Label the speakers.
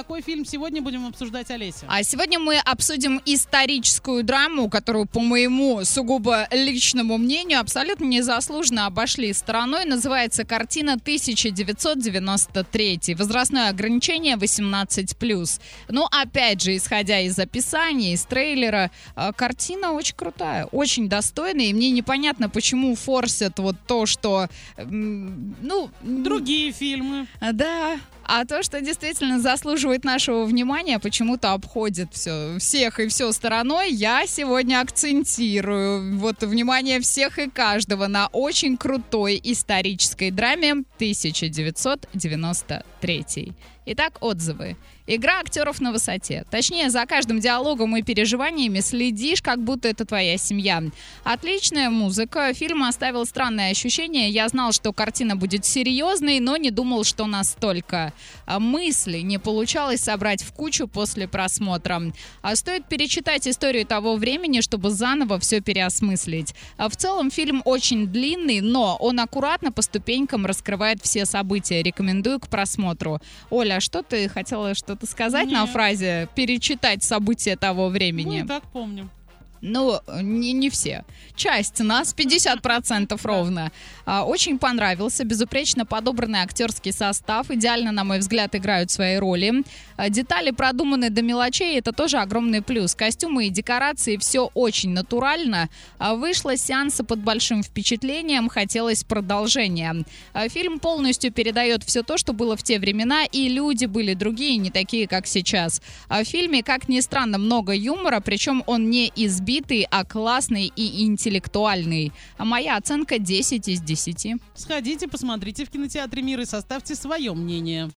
Speaker 1: какой фильм сегодня будем обсуждать, Олеся?
Speaker 2: А сегодня мы обсудим историческую драму, которую, по моему сугубо личному мнению, абсолютно незаслуженно обошли стороной. Называется картина 1993. Возрастное ограничение 18+. Ну, опять же, исходя из описания, из трейлера, э, картина очень крутая, очень достойная. И мне непонятно, почему форсят вот то, что... Ну,
Speaker 1: Другие фильмы.
Speaker 2: Да. А то, что действительно заслуживает нашего внимания, почему-то обходит все, всех и все стороной, я сегодня акцентирую вот внимание всех и каждого на очень крутой исторической драме 1993. Итак, отзывы. Игра актеров на высоте. Точнее, за каждым диалогом и переживаниями следишь, как будто это твоя семья. Отличная музыка. Фильм оставил странное ощущение. Я знал, что картина будет серьезной, но не думал, что настолько. А мысли не получалось собрать в кучу после просмотра. А стоит перечитать историю того времени, чтобы заново все переосмыслить. А в целом фильм очень длинный, но он аккуратно по ступенькам раскрывает все события. Рекомендую к просмотру. Оля, а что ты хотела что-то сказать на
Speaker 1: Нет.
Speaker 2: фразе «перечитать события того
Speaker 1: Ну,
Speaker 2: времени»?
Speaker 1: и так помню.
Speaker 2: Ну, не, не все. Часть нас, 50% ровно. А, Очень понравился. Безупречно подобранный актерский состав. Идеально, на мой взгляд, играют свои роли. А, Детали продуманы до мелочей. Это тоже огромный плюс. Костюмы и декорации, все очень натурально. А, Вышло сеанса под большим впечатлением. Хотелось продолжения. Фильм полностью передает все то, что было в те времена, и люди были другие, не такие, как сейчас. В фильме, как ни странно, много юмора, причем он не избитый, а классный и интеллектуальный. А моя оценка 10 из 10.
Speaker 1: Сходите, посмотрите в кинотеатре «Мир» и составьте свое мнение.